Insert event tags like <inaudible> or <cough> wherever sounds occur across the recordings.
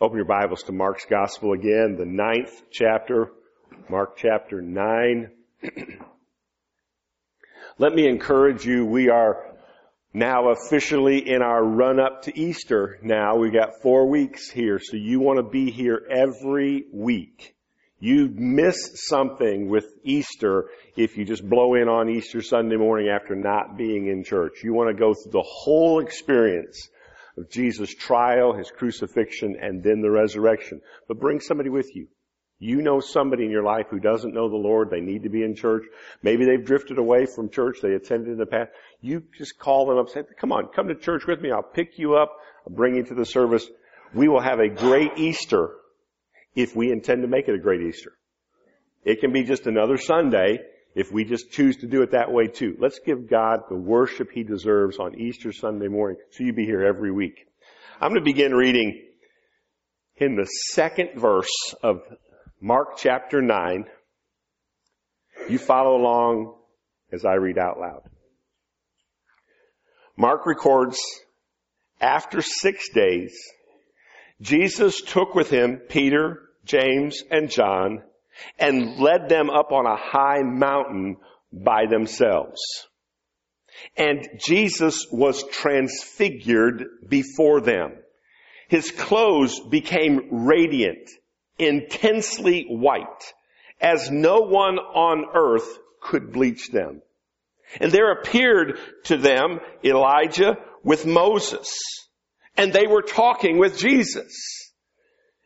Open your Bibles to Mark's Gospel again, the ninth chapter, Mark chapter 9. <clears throat> Let me encourage you, we are now officially in our run up to Easter now. We got four weeks here, so you want to be here every week. You miss something with Easter if you just blow in on Easter Sunday morning after not being in church. You want to go through the whole experience of Jesus' trial, His crucifixion, and then the resurrection. But bring somebody with you. You know somebody in your life who doesn't know the Lord. They need to be in church. Maybe they've drifted away from church. They attended in the past. You just call them up, and say, come on, come to church with me. I'll pick you up. I'll bring you to the service. We will have a great Easter if we intend to make it a great Easter. It can be just another Sunday if we just choose to do it that way too. Let's give God the worship He deserves on Easter Sunday morning so you be here every week. I'm going to begin reading in the second verse of Mark chapter 9. You follow along as I read out loud. Mark records, after six days, Jesus took with him Peter, James, and John and led them up on a high mountain by themselves. And Jesus was transfigured before them. His clothes became radiant, intensely white, as no one on earth could bleach them. And there appeared to them Elijah with Moses, and they were talking with Jesus.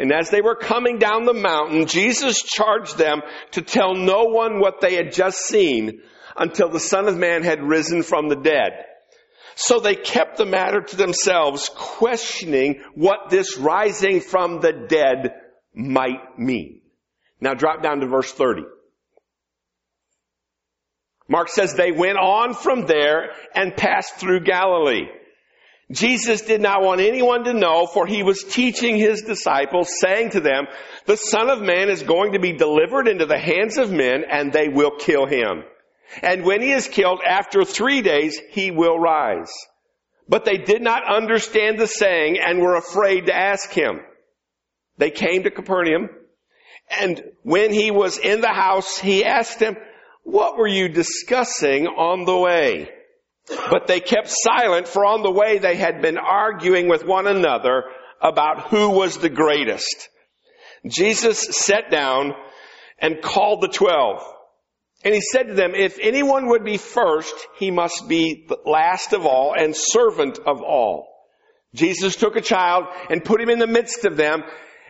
And as they were coming down the mountain, Jesus charged them to tell no one what they had just seen until the Son of Man had risen from the dead. So they kept the matter to themselves, questioning what this rising from the dead might mean. Now drop down to verse 30. Mark says they went on from there and passed through Galilee. Jesus did not want anyone to know, for he was teaching his disciples, saying to them, the Son of Man is going to be delivered into the hands of men, and they will kill him. And when he is killed, after three days, he will rise. But they did not understand the saying and were afraid to ask him. They came to Capernaum, and when he was in the house, he asked them, what were you discussing on the way? But they kept silent, for on the way they had been arguing with one another about who was the greatest. Jesus sat down and called the twelve. And he said to them, if anyone would be first, he must be last of all and servant of all. Jesus took a child and put him in the midst of them,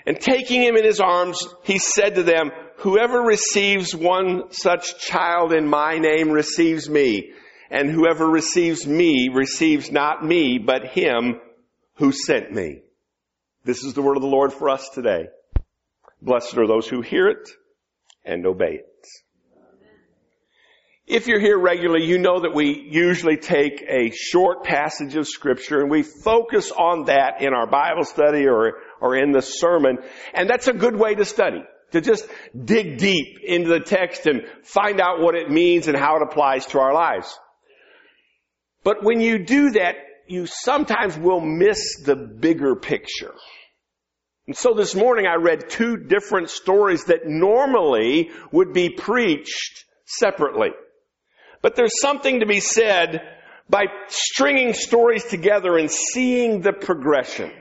and taking him in his arms, he said to them, whoever receives one such child in my name receives me and whoever receives me receives not me, but him who sent me. This is the word of the Lord for us today. Blessed are those who hear it and obey it. If you're here regularly, you know that we usually take a short passage of scripture and we focus on that in our Bible study or, or in the sermon. And that's a good way to study. To just dig deep into the text and find out what it means and how it applies to our lives. But when you do that, you sometimes will miss the bigger picture. And so this morning I read two different stories that normally would be preached separately. But there's something to be said by stringing stories together and seeing the progression.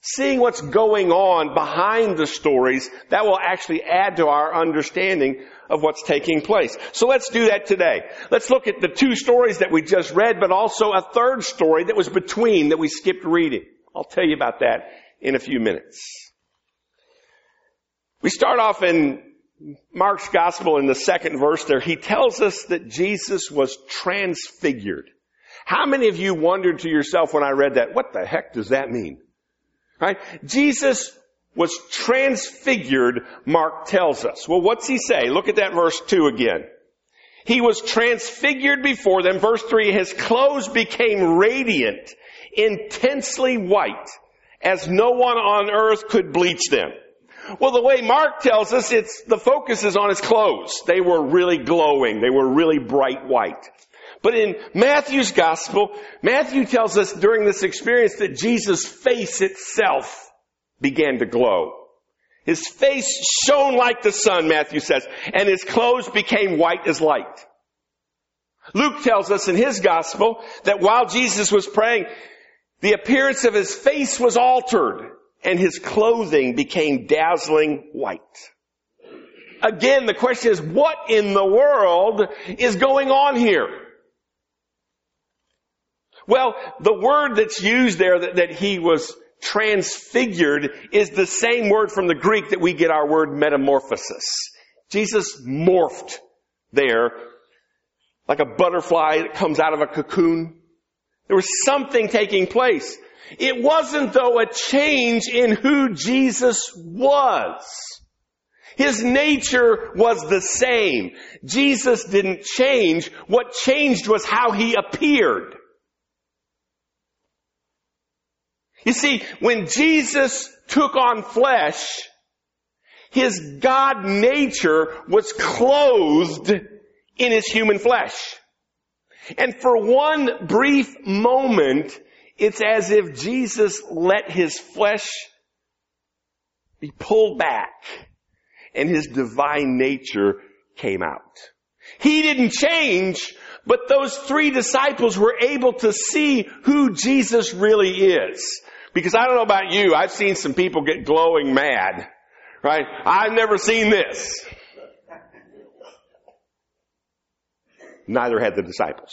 Seeing what's going on behind the stories, that will actually add to our understanding of what's taking place. So let's do that today. Let's look at the two stories that we just read, but also a third story that was between that we skipped reading. I'll tell you about that in a few minutes. We start off in Mark's gospel in the second verse there. He tells us that Jesus was transfigured. How many of you wondered to yourself when I read that, what the heck does that mean? Right? Jesus was transfigured, Mark tells us. Well, what's he say? Look at that verse 2 again. He was transfigured before them. Verse 3, his clothes became radiant, intensely white, as no one on earth could bleach them. Well, the way Mark tells us, it's, the focus is on his clothes. They were really glowing. They were really bright white. But in Matthew's gospel, Matthew tells us during this experience that Jesus' face itself began to glow. His face shone like the sun, Matthew says, and his clothes became white as light. Luke tells us in his gospel that while Jesus was praying, the appearance of his face was altered and his clothing became dazzling white. Again, the question is, what in the world is going on here? Well, the word that's used there that, that he was transfigured is the same word from the Greek that we get our word metamorphosis. Jesus morphed there like a butterfly that comes out of a cocoon. There was something taking place. It wasn't though a change in who Jesus was. His nature was the same. Jesus didn't change. What changed was how he appeared. You see, when Jesus took on flesh, his God nature was clothed in his human flesh. And for one brief moment, it's as if Jesus let his flesh be pulled back and his divine nature came out. He didn't change, but those three disciples were able to see who Jesus really is. Because I don't know about you, I've seen some people get glowing mad, right? I've never seen this. Neither had the disciples.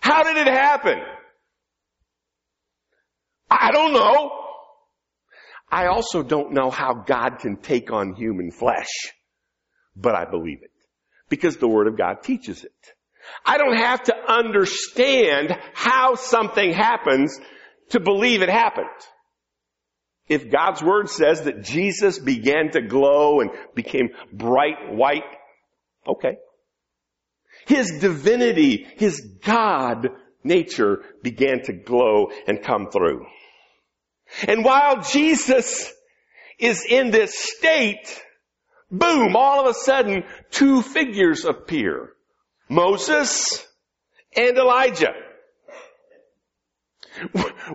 How did it happen? I don't know. I also don't know how God can take on human flesh, but I believe it because the Word of God teaches it. I don't have to understand how something happens to believe it happened. If God's Word says that Jesus began to glow and became bright white, okay, his divinity, His God nature began to glow and come through. And while Jesus is in this state, boom, all of a sudden, two figures appear. Moses and Elijah.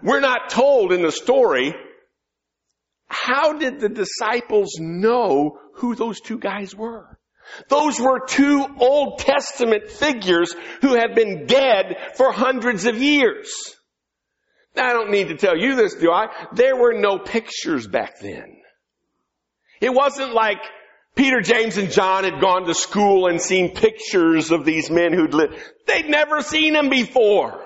We're not told in the story, how did the disciples know who those two guys were? Those were two Old Testament figures who have been dead for hundreds of years. Now, I don't need to tell you this, do I? There were no pictures back then. It wasn't like Peter, James, and John had gone to school and seen pictures of these men who'd lived. They'd never seen them before.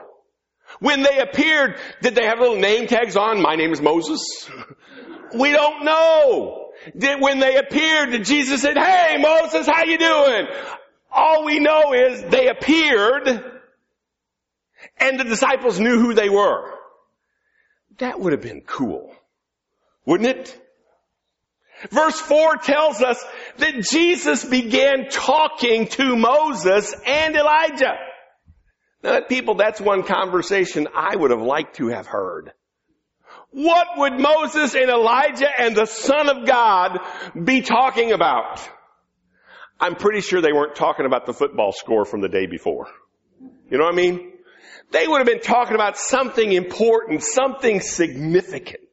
When they appeared, did they have little name tags on? My name is Moses. We don't know did, when they appeared, did Jesus said, hey Moses, how you doing? All we know is they appeared and the disciples knew who they were. That would have been cool. Wouldn't it? Verse 4 tells us that Jesus began talking to Moses and Elijah. Now people, that's one conversation I would have liked to have heard. What would Moses and Elijah and the Son of God be talking about? I'm pretty sure they weren't talking about the football score from the day before. You know what I mean? They would have been talking about something important, something significant.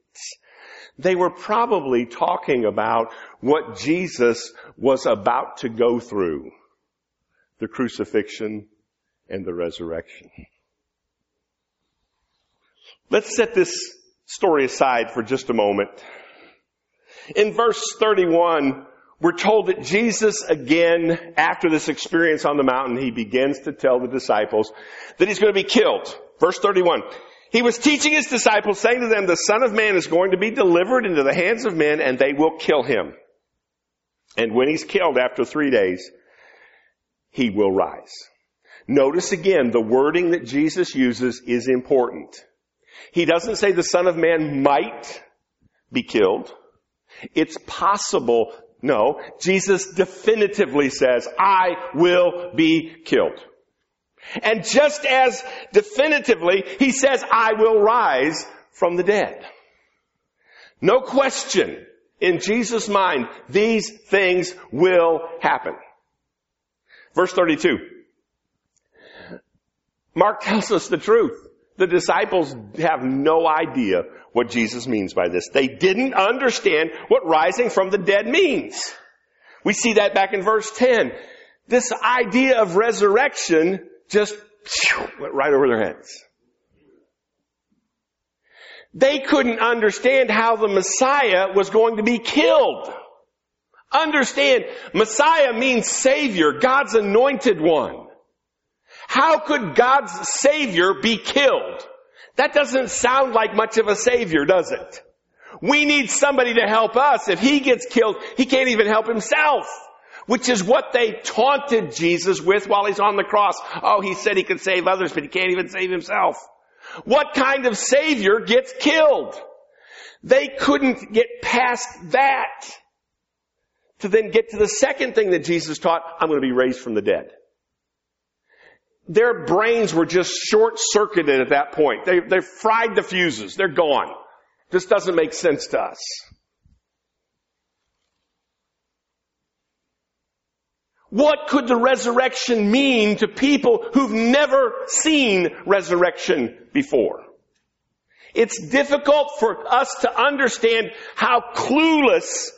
They were probably talking about what Jesus was about to go through. The crucifixion and the resurrection. Let's set this story aside for just a moment. In verse 31, we're told that Jesus again, after this experience on the mountain, he begins to tell the disciples that he's going to be killed. Verse 31. He was teaching his disciples, saying to them, the Son of Man is going to be delivered into the hands of men and they will kill him. And when he's killed after three days, he will rise. Notice again, the wording that Jesus uses is important. He doesn't say the Son of Man might be killed. It's possible. No, Jesus definitively says, I will be killed. And just as definitively, he says, I will rise from the dead. No question in Jesus' mind, these things will happen. Verse 32. Mark tells us the truth. The disciples have no idea what Jesus means by this. They didn't understand what rising from the dead means. We see that back in verse 10. This idea of resurrection just went right over their heads. They couldn't understand how the Messiah was going to be killed. Understand, Messiah means Savior, God's anointed one. How could God's Savior be killed? That doesn't sound like much of a Savior, does it? We need somebody to help us. If He gets killed, He can't even help Himself. Which is what they taunted Jesus with while He's on the cross. Oh, He said He could save others, but He can't even save Himself. What kind of Savior gets killed? They couldn't get past that to then get to the second thing that Jesus taught, I'm going to be raised from the dead. Their brains were just short-circuited at that point. They, they fried the fuses. They're gone. This doesn't make sense to us. What could the resurrection mean to people who've never seen resurrection before? It's difficult for us to understand how clueless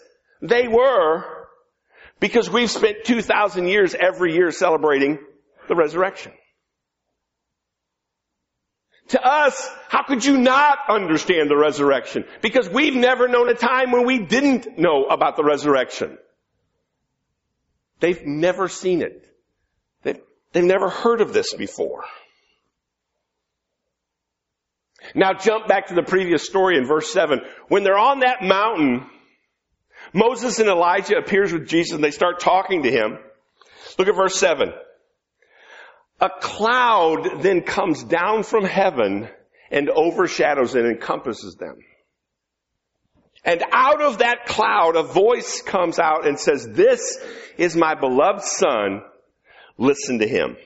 they were because we've spent 2,000 years every year celebrating the resurrection. To us, how could you not understand the resurrection? Because we've never known a time when we didn't know about the resurrection. They've never seen it. They've, they've never heard of this before. Now jump back to the previous story in verse 7. When they're on that mountain, Moses and Elijah appears with Jesus and they start talking to him. Look at verse 7. A cloud then comes down from heaven and overshadows and encompasses them. And out of that cloud, a voice comes out and says, this is my beloved son. Listen to him.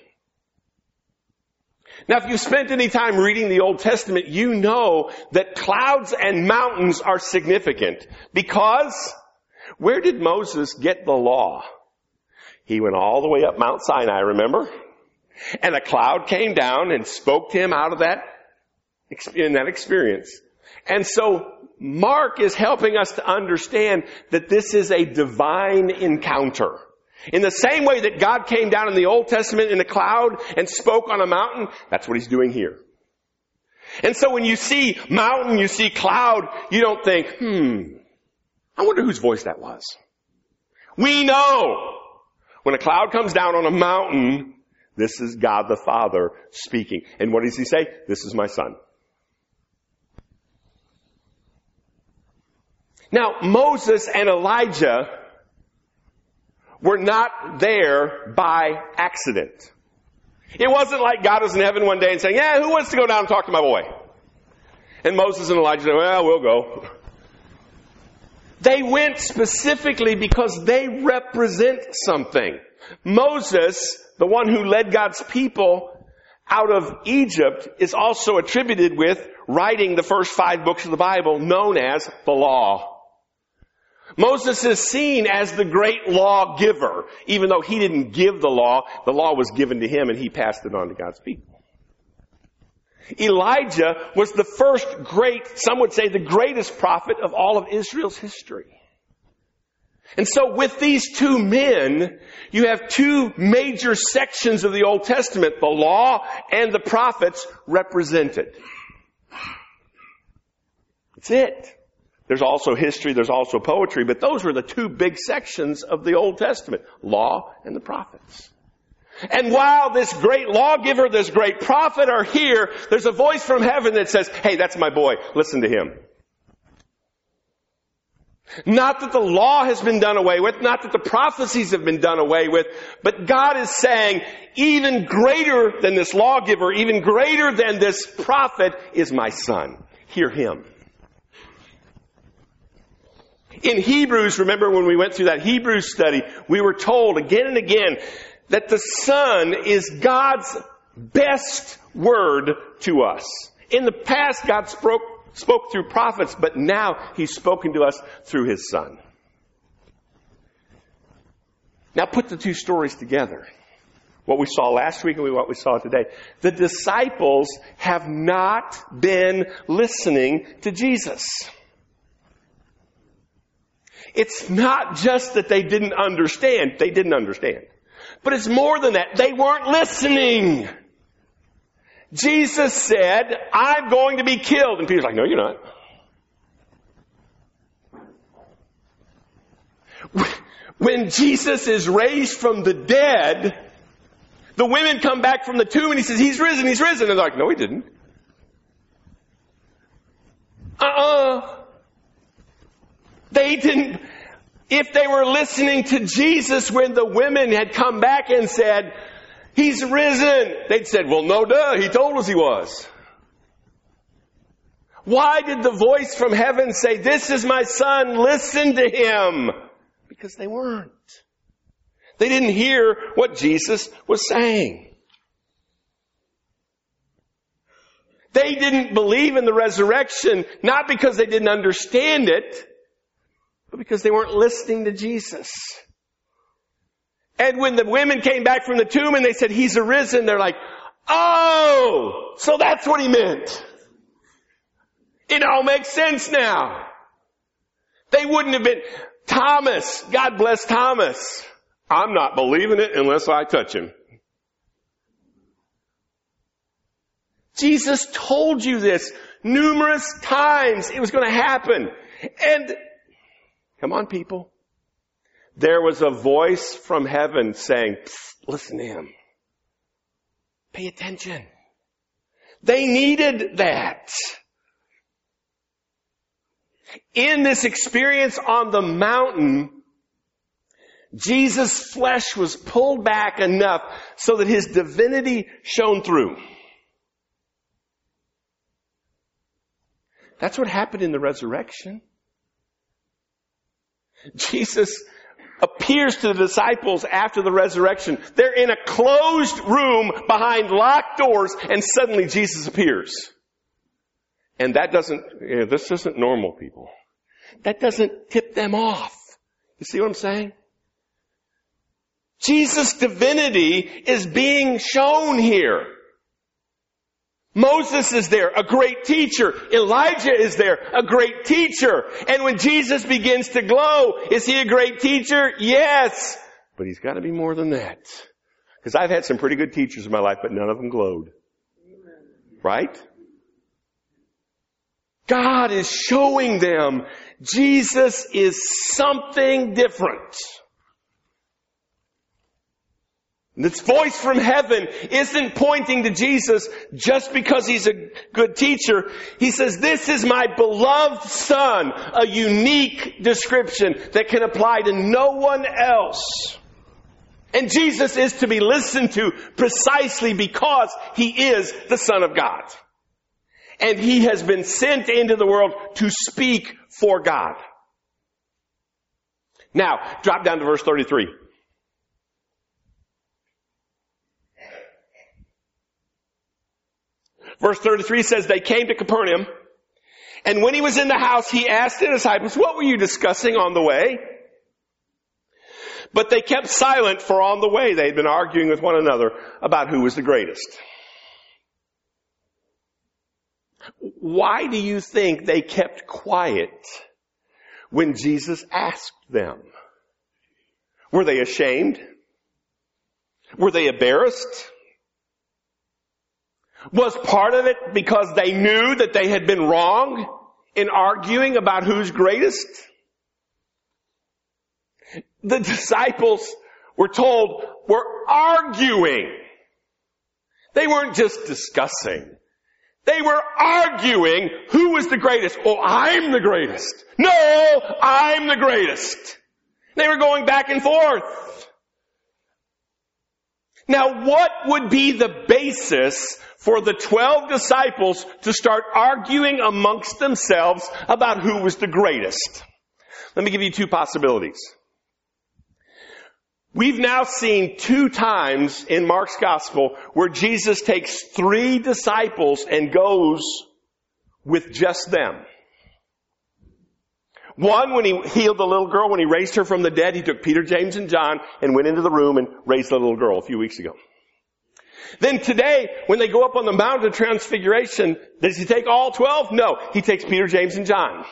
Now, if you've spent any time reading the Old Testament, you know that clouds and mountains are significant because where did Moses get the law? He went all the way up Mount Sinai, remember? And a cloud came down and spoke to him out of that, in that experience. And so Mark is helping us to understand that this is a divine encounter. In the same way that God came down in the Old Testament in a cloud and spoke on a mountain, that's what he's doing here. And so when you see mountain, you see cloud, you don't think, hmm, I wonder whose voice that was. We know when a cloud comes down on a mountain, this is God the Father speaking. And what does he say? This is my son. Now, Moses and Elijah were not there by accident. It wasn't like God was in heaven one day and saying, yeah, who wants to go down and talk to my boy? And Moses and Elijah said, well, we'll go. They went specifically because they represent something. Moses, the one who led God's people out of Egypt, is also attributed with writing the first five books of the Bible known as the law. Moses is seen as the great lawgiver. Even though he didn't give the law, the law was given to him and he passed it on to God's people. Elijah was the first great, some would say the greatest prophet of all of Israel's history. And so with these two men, you have two major sections of the Old Testament, the law and the prophets represented. That's it. There's also history, there's also poetry, but those were the two big sections of the Old Testament, law and the prophets. And while this great lawgiver, this great prophet are here, there's a voice from heaven that says, hey, that's my boy, listen to him. Not that the law has been done away with, not that the prophecies have been done away with, but God is saying, even greater than this lawgiver, even greater than this prophet is my son. Hear him. In Hebrews, remember when we went through that Hebrews study, we were told again and again that the Son is God's best word to us. In the past, God spoke, spoke through prophets, but now He's spoken to us through His Son. Now put the two stories together. What we saw last week and what we saw today. The disciples have not been listening to Jesus. It's not just that they didn't understand. They didn't understand. But it's more than that. They weren't listening. Jesus said, I'm going to be killed. And Peter's like, no, you're not. When Jesus is raised from the dead, the women come back from the tomb and he says, He's risen, He's risen. And they're like, No, He didn't. Uh uh-uh. They didn't. If they were listening to Jesus when the women had come back and said, He's risen, they'd said, Well, no duh, He told us He was. Why did the voice from heaven say, This is my son, listen to him? Because they weren't. They didn't hear what Jesus was saying. They didn't believe in the resurrection, not because they didn't understand it, but because they weren't listening to Jesus. And when the women came back from the tomb and they said, He's arisen, they're like, Oh, so that's what he meant. It all makes sense now. They wouldn't have been, Thomas, God bless Thomas. I'm not believing it unless I touch him. Jesus told you this numerous times. It was going to happen. And, come on people. There was a voice from heaven saying, listen to him. Pay attention. They needed that. In this experience on the mountain, Jesus' flesh was pulled back enough so that his divinity shone through. That's what happened in the resurrection. Jesus appears to the disciples after the resurrection. They're in a closed room behind locked doors and suddenly Jesus appears. And that doesn't, you know, this isn't normal people. That doesn't tip them off. You see what I'm saying? Jesus' divinity is being shown here. Moses is there, a great teacher. Elijah is there, a great teacher. And when Jesus begins to glow, is he a great teacher? Yes. But he's got to be more than that. Because I've had some pretty good teachers in my life, but none of them glowed. Right? God is showing them Jesus is something different. This voice from heaven isn't pointing to Jesus just because he's a good teacher. He says, this is my beloved son, a unique description that can apply to no one else. And Jesus is to be listened to precisely because he is the son of God. And he has been sent into the world to speak for God. Now, drop down to verse 33. Verse 33 says, they came to Capernaum, and when he was in the house, he asked the disciples, what were you discussing on the way? But they kept silent, for on the way they had been arguing with one another about who was the greatest. Why do you think they kept quiet when Jesus asked them? Were they ashamed? Were they embarrassed? Was part of it because they knew that they had been wrong in arguing about who's greatest? The <laughs> disciples were told were arguing. They weren't just discussing. They were arguing who was the greatest. Oh, I'm the greatest. No, I'm the greatest. They were going back and forth. Now what would be the basis for the twelve disciples to start arguing amongst themselves about who was the greatest? Let me give you two possibilities. We've now seen two times in Mark's gospel where Jesus takes three disciples and goes with just them. One, when he healed the little girl, when he raised her from the dead, he took Peter, James, and John and went into the room and raised the little girl a few weeks ago. Then today, when they go up on the mountain of transfiguration, does he take all twelve? No. He takes Peter, James, and John.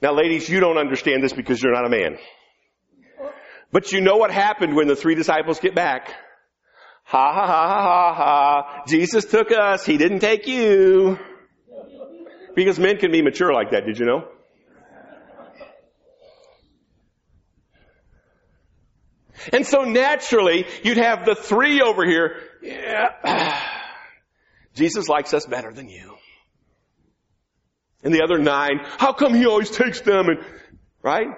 Now ladies, you don't understand this because you're not a man. But you know what happened when the three disciples get back? Ha ha ha ha ha. Jesus took us. He didn't take you. Because men can be mature like that. Did you know? And so naturally, you'd have the three over here. Yeah. <clears throat> Jesus likes us better than you. And the other nine, how come he always takes them and, right?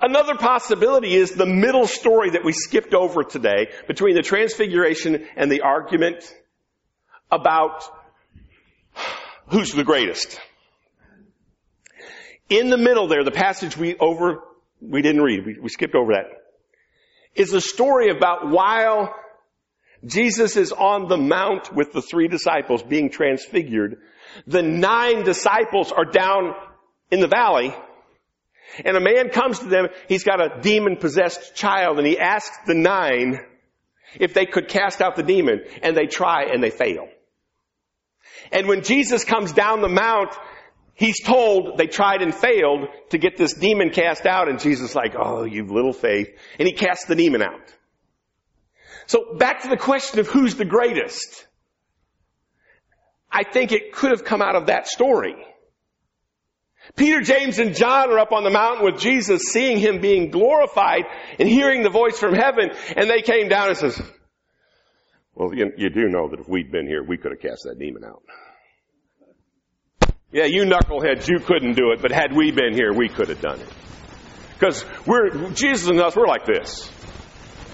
Another possibility is the middle story that we skipped over today between the transfiguration and the argument about who's the greatest. In the middle there, the passage we over, we didn't read, we, we skipped over that, is a story about while Jesus is on the mount with the three disciples being transfigured, the nine disciples are down in the valley and a man comes to them, he's got a demon possessed child and he asks the nine if they could cast out the demon and they try and they fail. And when Jesus comes down the mount, he's told they tried and failed to get this demon cast out and Jesus is like, oh, you little faith. And he casts the demon out. So back to the question of who's the greatest. I think it could have come out of that story. Peter, James, and John are up on the mountain with Jesus, seeing him being glorified and hearing the voice from heaven, and they came down and says, well, you, you do know that if we'd been here, we could have cast that demon out. Yeah, you knuckleheads, you couldn't do it, but had we been here, we could have done it. Because we're, Jesus and us, we're like this.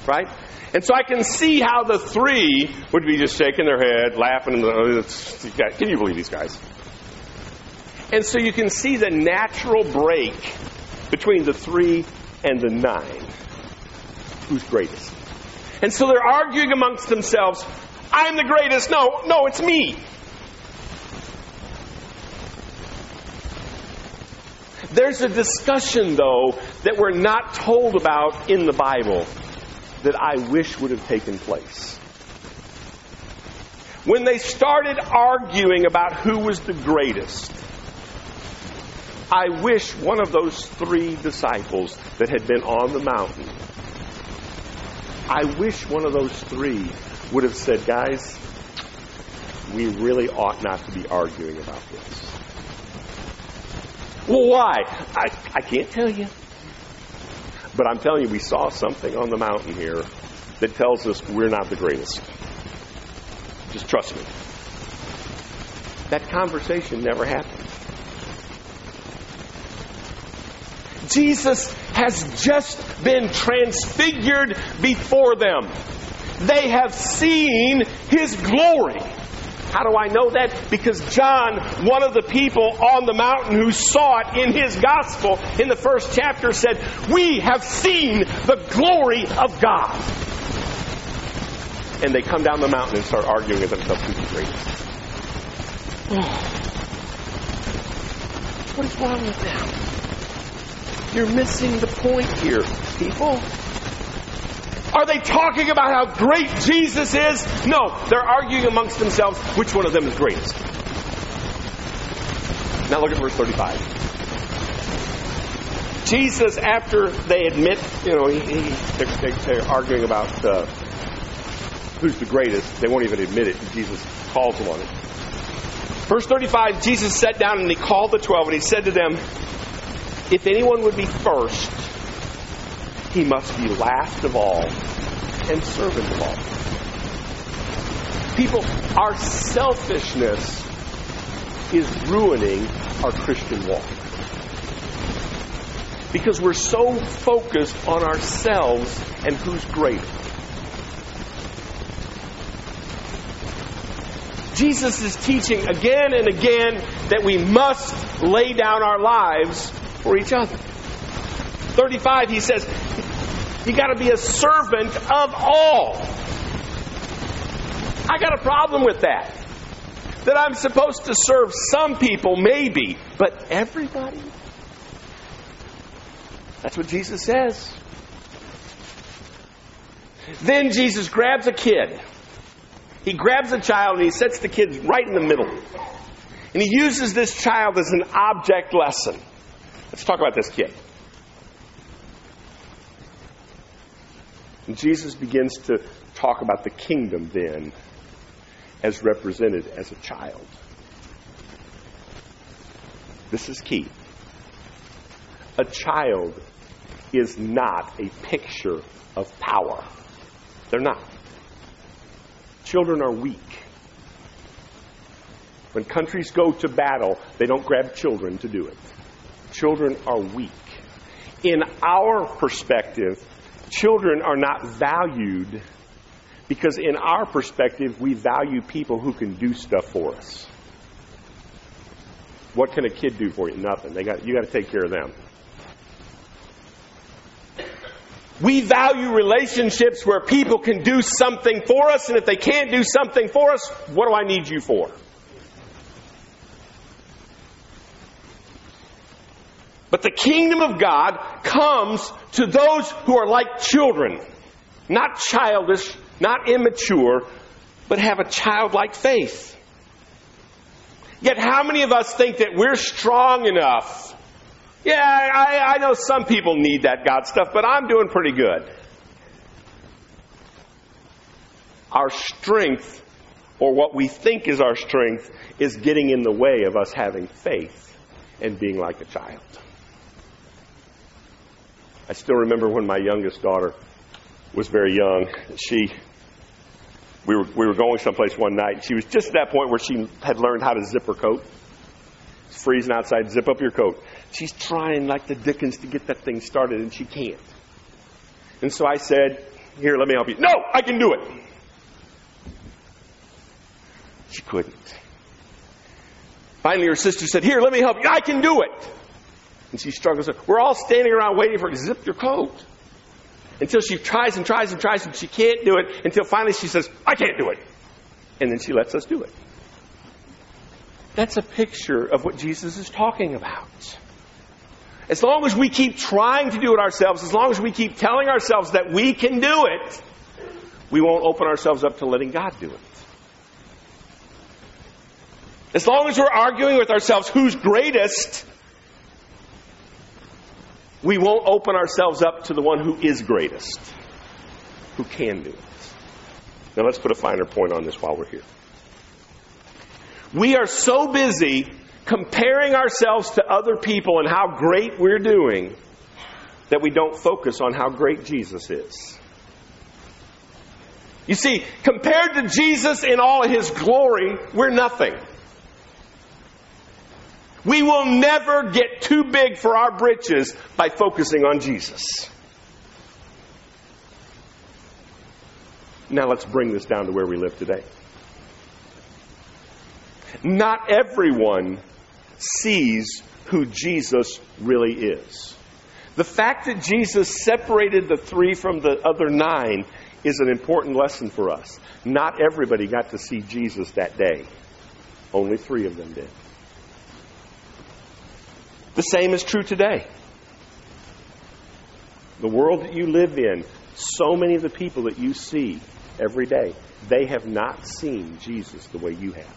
Right? And so I can see how the three would be just shaking their head, laughing, oh, can you believe these guys? And so you can see the natural break between the three and the nine. Who's greatest? And so they're arguing amongst themselves, I'm the greatest. No, no, it's me. There's a discussion, though, that we're not told about in the Bible that I wish would have taken place. When they started arguing about who was the greatest, I wish one of those three disciples that had been on the mountain, I wish one of those three would have said, guys, we really ought not to be arguing about this. Well, why? I, I can't tell you. But I'm telling you, we saw something on the mountain here that tells us we're not the greatest. Just trust me. That conversation never happened. Jesus has just been transfigured before them. They have seen His glory. How do I know that? Because John, one of the people on the mountain who saw it in his gospel in the first chapter said, We have seen the glory of God. And they come down the mountain and start arguing with themselves who's the greatest. What is wrong with them? You're missing the point here, people. Are they talking about how great Jesus is? No, they're arguing amongst themselves which one of them is greatest. Now look at verse 35. Jesus, after they admit, you know, he, he, they're, they're, arguing about uh, who's the greatest, they won't even admit it, Jesus calls them on it. Verse 35, Jesus sat down and he called the twelve and he said to them, if anyone would be first, he must be last of all and servant of all. People, our selfishness is ruining our Christian walk. Because we're so focused on ourselves and who's greater. Jesus is teaching again and again that we must lay down our lives for each other. 35, he says, you got to be a servant of all. I got a problem with that. That I'm supposed to serve some people, maybe, but everybody? That's what Jesus says. Then Jesus grabs a kid. He grabs a child and he sets the kid right in the middle. And he uses this child as an object lesson. Let's talk about this kid. And Jesus begins to talk about the kingdom then as represented as a child. This is key. A child is not a picture of power. They're not. Children are weak. When countries go to battle, they don't grab children to do it. Children are weak. In our perspective, children are not valued because in our perspective, we value people who can do stuff for us. What can a kid do for you? Nothing. They got, you got to take care of them. We value relationships where people can do something for us, and if they can't do something for us, what do I need you for? But the kingdom of God comes to those who are like children, not childish, not immature, but have a childlike faith. Yet, how many of us think that we're strong enough? Yeah, I, I know some people need that God stuff, but I'm doing pretty good. Our strength, or what we think is our strength, is getting in the way of us having faith and being like a child. I still remember when my youngest daughter was very young. She we were, we were going someplace one night. She was just at that point where she had learned how to zip her coat. It's freezing outside, zip up your coat. She's trying like the Dickens to get that thing started, and she can't. And so I said, Here, let me help you. No, I can do it. She couldn't. Finally, her sister said, Here, let me help you. I can do it. And she struggles. We're all standing around waiting for her to zip your coat until she tries and tries and tries and she can't do it until finally she says, I can't do it. And then she lets us do it. That's a picture of what Jesus is talking about. As long as we keep trying to do it ourselves, as long as we keep telling ourselves that we can do it, we won't open ourselves up to letting God do it. As long as we're arguing with ourselves who's greatest, we won't open ourselves up to the one who is greatest, who can do it. Now let's put a finer point on this while we're here. We are so busy comparing ourselves to other people and how great we're doing that we don't focus on how great Jesus is. You see, compared to Jesus in all his glory, we're nothing. We will never get too big for our britches by focusing on Jesus. Now let's bring this down to where we live today. Not everyone sees who Jesus really is. The fact that Jesus separated the three from the other nine is an important lesson for us. Not everybody got to see Jesus that day, only three of them did. The same is true today. The world that you live in, so many of the people that you see every day, they have not seen Jesus the way you have.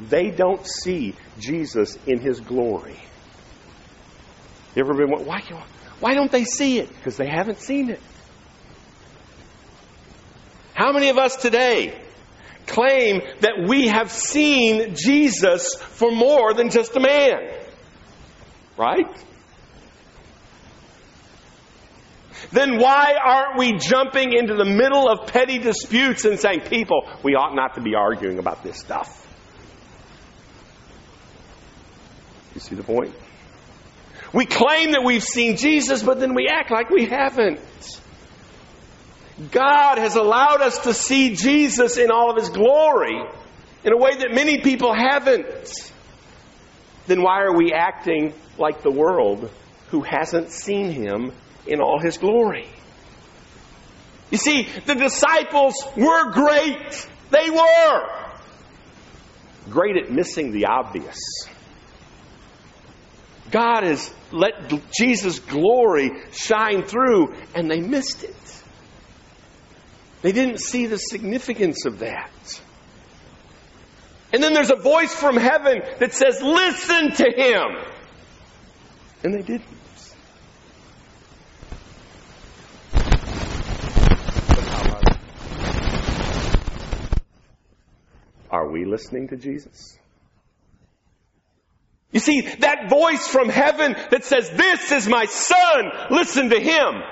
They don't see Jesus in his glory. You ever been, why, why don't they see it? Because they haven't seen it. How many of us today claim that we have seen Jesus for more than just a man? Right? Then why aren't we jumping into the middle of petty disputes and saying, people, we ought not to be arguing about this stuff? You see the point? We claim that we've seen Jesus, but then we act like we haven't. God has allowed us to see Jesus in all of his glory, in a way that many people haven't, then why are we acting like the world who hasn't seen him in all his glory? You see, the disciples were great. They were great at missing the obvious. God has let Jesus' glory shine through, and they missed it. They didn't see the significance of that. And then there's a voice from heaven that says, Listen to him. And they didn't. Are we listening to Jesus? You see, that voice from heaven that says, This is my son, listen to him.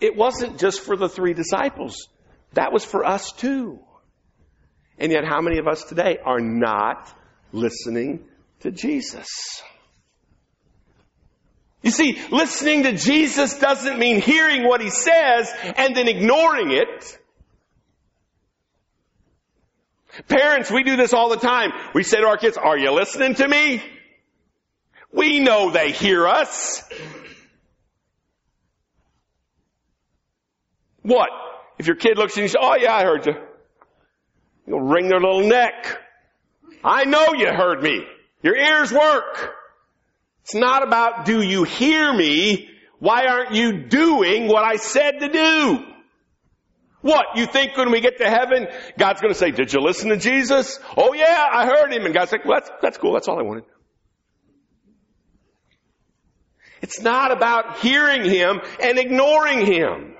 It wasn't just for the three disciples. That was for us too. And yet, how many of us today are not listening to Jesus? You see, listening to Jesus doesn't mean hearing what he says and then ignoring it. Parents, we do this all the time. We say to our kids, are you listening to me? We know they hear us. What? If your kid looks at you and says, oh yeah, I heard you. You'll wring their little neck. I know you heard me. Your ears work. It's not about do you hear me? Why aren't you doing what I said to do? What? You think when we get to heaven, God's to say, did you listen to Jesus? Oh yeah, I heard him. And God's like, well, that's, that's cool. That's all I wanted. It's not about hearing him and ignoring him.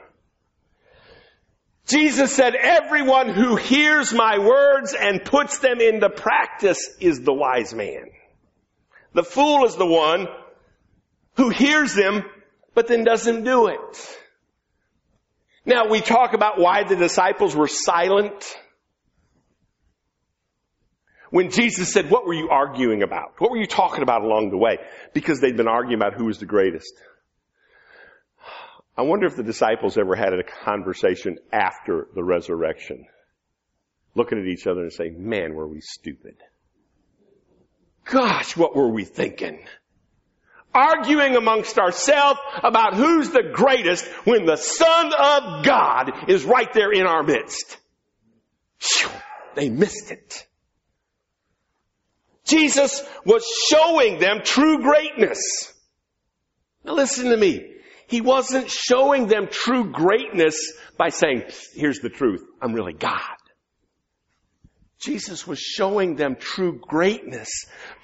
Jesus said, everyone who hears my words and puts them into practice is the wise man. The fool is the one who hears them, but then doesn't do it. Now we talk about why the disciples were silent. When Jesus said, what were you arguing about? What were you talking about along the way? Because they'd been arguing about who was the greatest. I wonder if the disciples ever had a conversation after the resurrection, looking at each other and saying, man, were we stupid. Gosh, what were we thinking? Arguing amongst ourselves about who's the greatest when the Son of God is right there in our midst. They missed it. Jesus was showing them true greatness. Now listen to me. He wasn't showing them true greatness by saying, here's the truth, I'm really God. Jesus was showing them true greatness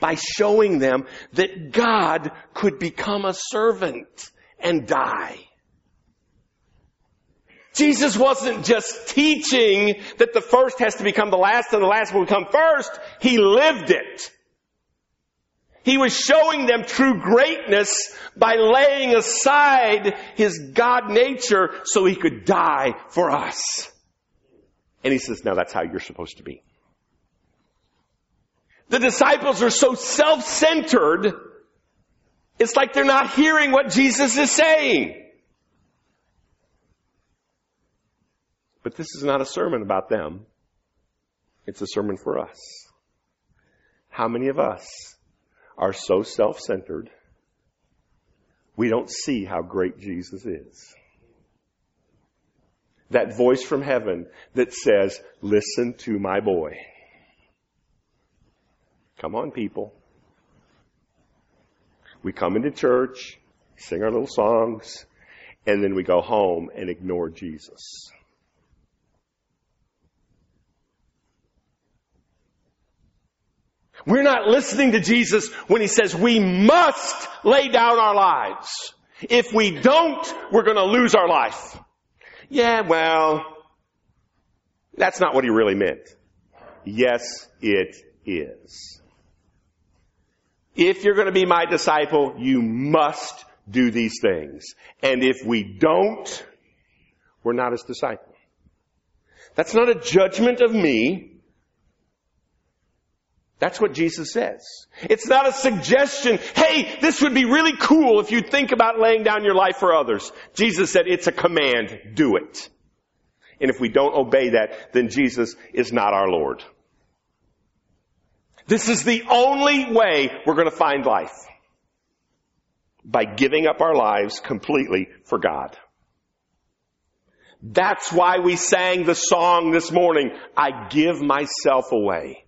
by showing them that God could become a servant and die. Jesus wasn't just teaching that the first has to become the last and the last will become first. He lived it. He was showing them true greatness by laying aside his God nature so he could die for us. And he says, now that's how you're supposed to be. The disciples are so self-centered, it's like they're not hearing what Jesus is saying. But this is not a sermon about them. It's a sermon for us. How many of us are so self-centered, we don't see how great Jesus is. That voice from heaven that says, listen to my boy. Come on, people. We come into church, sing our little songs, and then we go home and ignore Jesus. We're not listening to Jesus when he says we must lay down our lives. If we don't, we're going to lose our life. Yeah, well, that's not what he really meant. Yes, it is. If you're going to be my disciple, you must do these things. And if we don't, we're not his disciple. That's not a judgment of me. That's what Jesus says. It's not a suggestion, hey, this would be really cool if you think about laying down your life for others. Jesus said it's a command, do it. And if we don't obey that, then Jesus is not our Lord. This is the only way we're going to find life. By giving up our lives completely for God. That's why we sang the song this morning, I give myself away.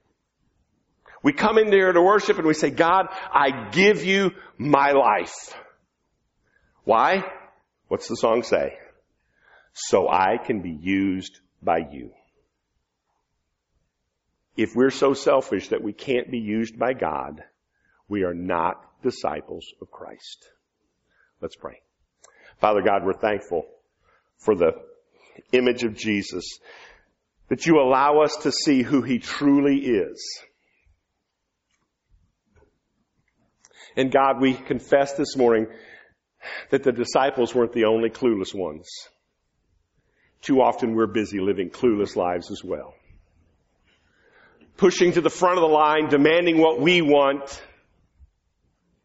We come in here to worship and we say, God, I give you my life. Why? What's the song say? So I can be used by you. If we're so selfish that we can't be used by God, we are not disciples of Christ. Let's pray. Father God, we're thankful for the image of Jesus, that you allow us to see who he truly is. And God, we confess this morning that the disciples weren't the only clueless ones. Too often we're busy living clueless lives as well pushing to the front of the line, demanding what we want,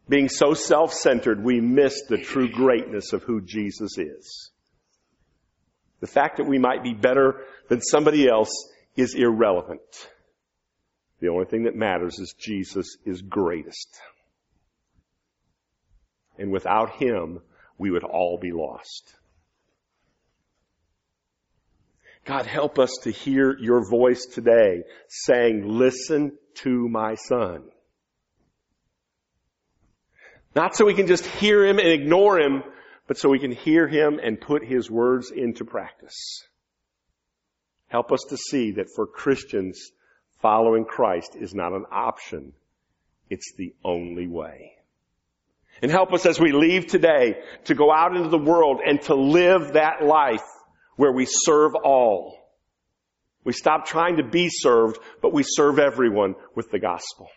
being so self-centered, we miss the true greatness of who Jesus is. The fact that we might be better than somebody else is irrelevant. The only thing that matters is Jesus is greatest. And without Him, we would all be lost. God, help us to hear your voice today saying, listen to my son. Not so we can just hear him and ignore him, but so we can hear him and put his words into practice. Help us to see that for Christians, following Christ is not an option. It's the only way. And help us as we leave today to go out into the world and to live that life where we serve all. We stop trying to be served, but we serve everyone with the gospel.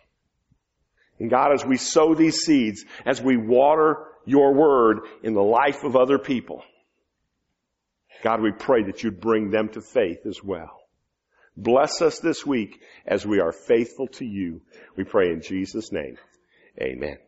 And God, as we sow these seeds, as we water your word in the life of other people, God, we pray that you'd bring them to faith as well. Bless us this week as we are faithful to you. We pray in Jesus' name. Amen.